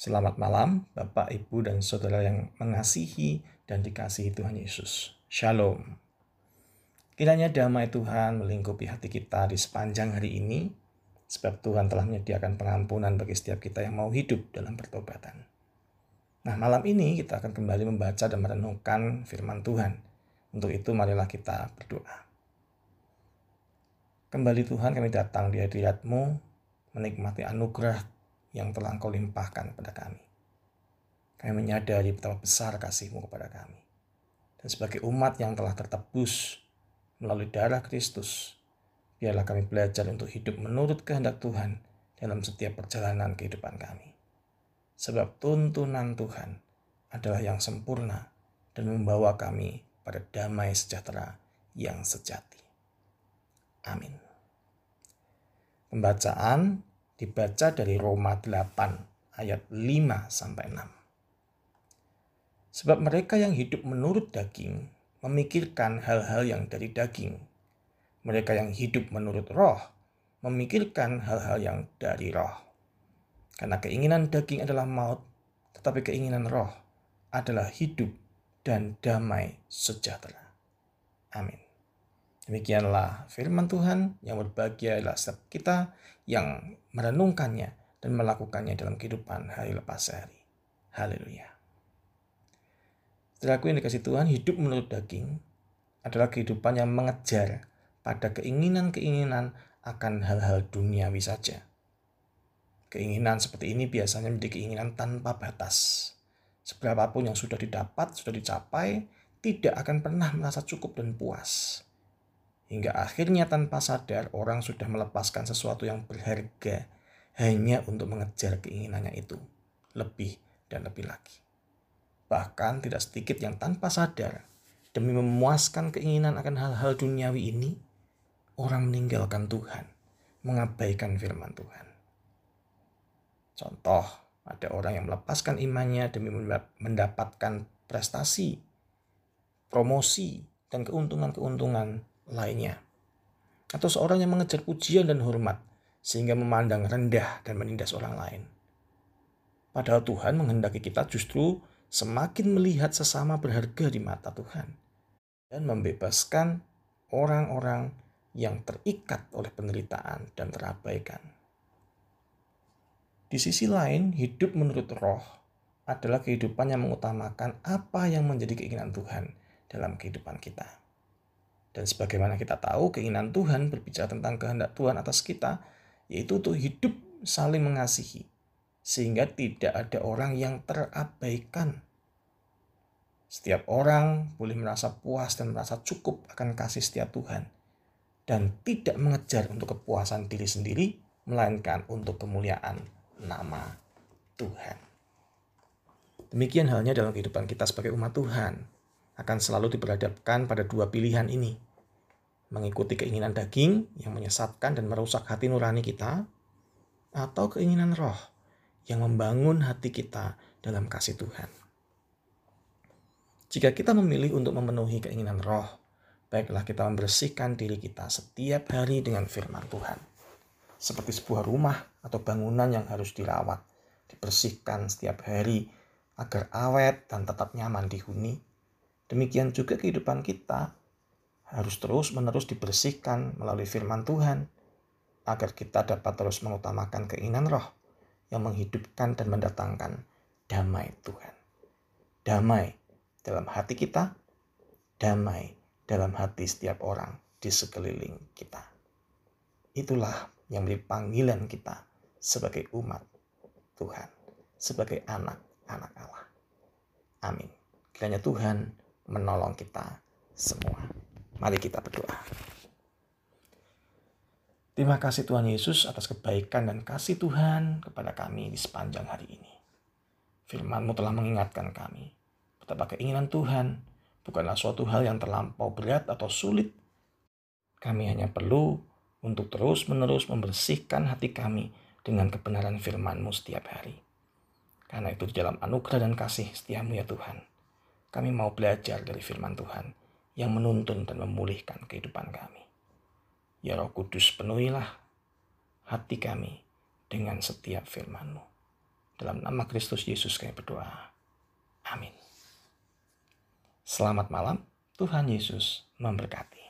Selamat malam, Bapak, Ibu, dan Saudara yang mengasihi dan dikasihi Tuhan Yesus. Shalom. Kiranya damai Tuhan melingkupi hati kita di sepanjang hari ini, sebab Tuhan telah menyediakan pengampunan bagi setiap kita yang mau hidup dalam pertobatan. Nah, malam ini kita akan kembali membaca dan merenungkan firman Tuhan. Untuk itu, marilah kita berdoa. Kembali Tuhan kami datang di hadiratmu, menikmati anugerah yang telah Engkau limpahkan kepada kami. Kami menyadari betapa besar kasih-Mu kepada kami. Dan sebagai umat yang telah tertebus melalui darah Kristus, biarlah kami belajar untuk hidup menurut kehendak Tuhan dalam setiap perjalanan kehidupan kami. Sebab tuntunan Tuhan adalah yang sempurna dan membawa kami pada damai sejahtera yang sejati. Amin. Pembacaan dibaca dari Roma 8 ayat 5 sampai 6. Sebab mereka yang hidup menurut daging memikirkan hal-hal yang dari daging. Mereka yang hidup menurut roh memikirkan hal-hal yang dari roh. Karena keinginan daging adalah maut, tetapi keinginan roh adalah hidup dan damai sejahtera. Amin. Demikianlah firman Tuhan yang berbahagia adalah setiap kita yang merenungkannya dan melakukannya dalam kehidupan hari lepas hari. Haleluya. Setelah yang dikasih Tuhan, hidup menurut daging adalah kehidupan yang mengejar pada keinginan-keinginan akan hal-hal duniawi saja. Keinginan seperti ini biasanya menjadi keinginan tanpa batas. Seberapapun yang sudah didapat, sudah dicapai, tidak akan pernah merasa cukup dan puas. Hingga akhirnya tanpa sadar orang sudah melepaskan sesuatu yang berharga hanya untuk mengejar keinginannya itu lebih dan lebih lagi. Bahkan tidak sedikit yang tanpa sadar demi memuaskan keinginan akan hal-hal duniawi ini, orang meninggalkan Tuhan, mengabaikan firman Tuhan. Contoh, ada orang yang melepaskan imannya demi mendapatkan prestasi, promosi, dan keuntungan-keuntungan lainnya. Atau seorang yang mengejar pujian dan hormat sehingga memandang rendah dan menindas orang lain. Padahal Tuhan menghendaki kita justru semakin melihat sesama berharga di mata Tuhan dan membebaskan orang-orang yang terikat oleh penderitaan dan terabaikan. Di sisi lain, hidup menurut roh adalah kehidupan yang mengutamakan apa yang menjadi keinginan Tuhan dalam kehidupan kita. Dan sebagaimana kita tahu, keinginan Tuhan berbicara tentang kehendak Tuhan atas kita, yaitu untuk hidup saling mengasihi, sehingga tidak ada orang yang terabaikan. Setiap orang boleh merasa puas dan merasa cukup akan kasih setiap Tuhan, dan tidak mengejar untuk kepuasan diri sendiri, melainkan untuk kemuliaan nama Tuhan. Demikian halnya dalam kehidupan kita sebagai umat Tuhan akan selalu diperhadapkan pada dua pilihan ini. Mengikuti keinginan daging yang menyesatkan dan merusak hati nurani kita, atau keinginan roh yang membangun hati kita dalam kasih Tuhan. Jika kita memilih untuk memenuhi keinginan roh, baiklah kita membersihkan diri kita setiap hari dengan firman Tuhan. Seperti sebuah rumah atau bangunan yang harus dirawat, dibersihkan setiap hari agar awet dan tetap nyaman dihuni Demikian juga kehidupan kita harus terus-menerus dibersihkan melalui firman Tuhan agar kita dapat terus mengutamakan keinginan roh yang menghidupkan dan mendatangkan damai Tuhan. Damai dalam hati kita, damai dalam hati setiap orang di sekeliling kita. Itulah yang menjadi panggilan kita sebagai umat Tuhan, sebagai anak-anak Allah. Amin. Kiranya Tuhan menolong kita semua. Mari kita berdoa. Terima kasih Tuhan Yesus atas kebaikan dan kasih Tuhan kepada kami di sepanjang hari ini. Firman-Mu telah mengingatkan kami betapa keinginan Tuhan bukanlah suatu hal yang terlampau berat atau sulit. Kami hanya perlu untuk terus-menerus membersihkan hati kami dengan kebenaran firman-Mu setiap hari. Karena itu di dalam anugerah dan kasih setiamu ya Tuhan, kami mau belajar dari firman Tuhan yang menuntun dan memulihkan kehidupan kami. Ya Roh Kudus, penuhilah hati kami dengan setiap firman-Mu. Dalam nama Kristus Yesus kami berdoa. Amin. Selamat malam, Tuhan Yesus memberkati.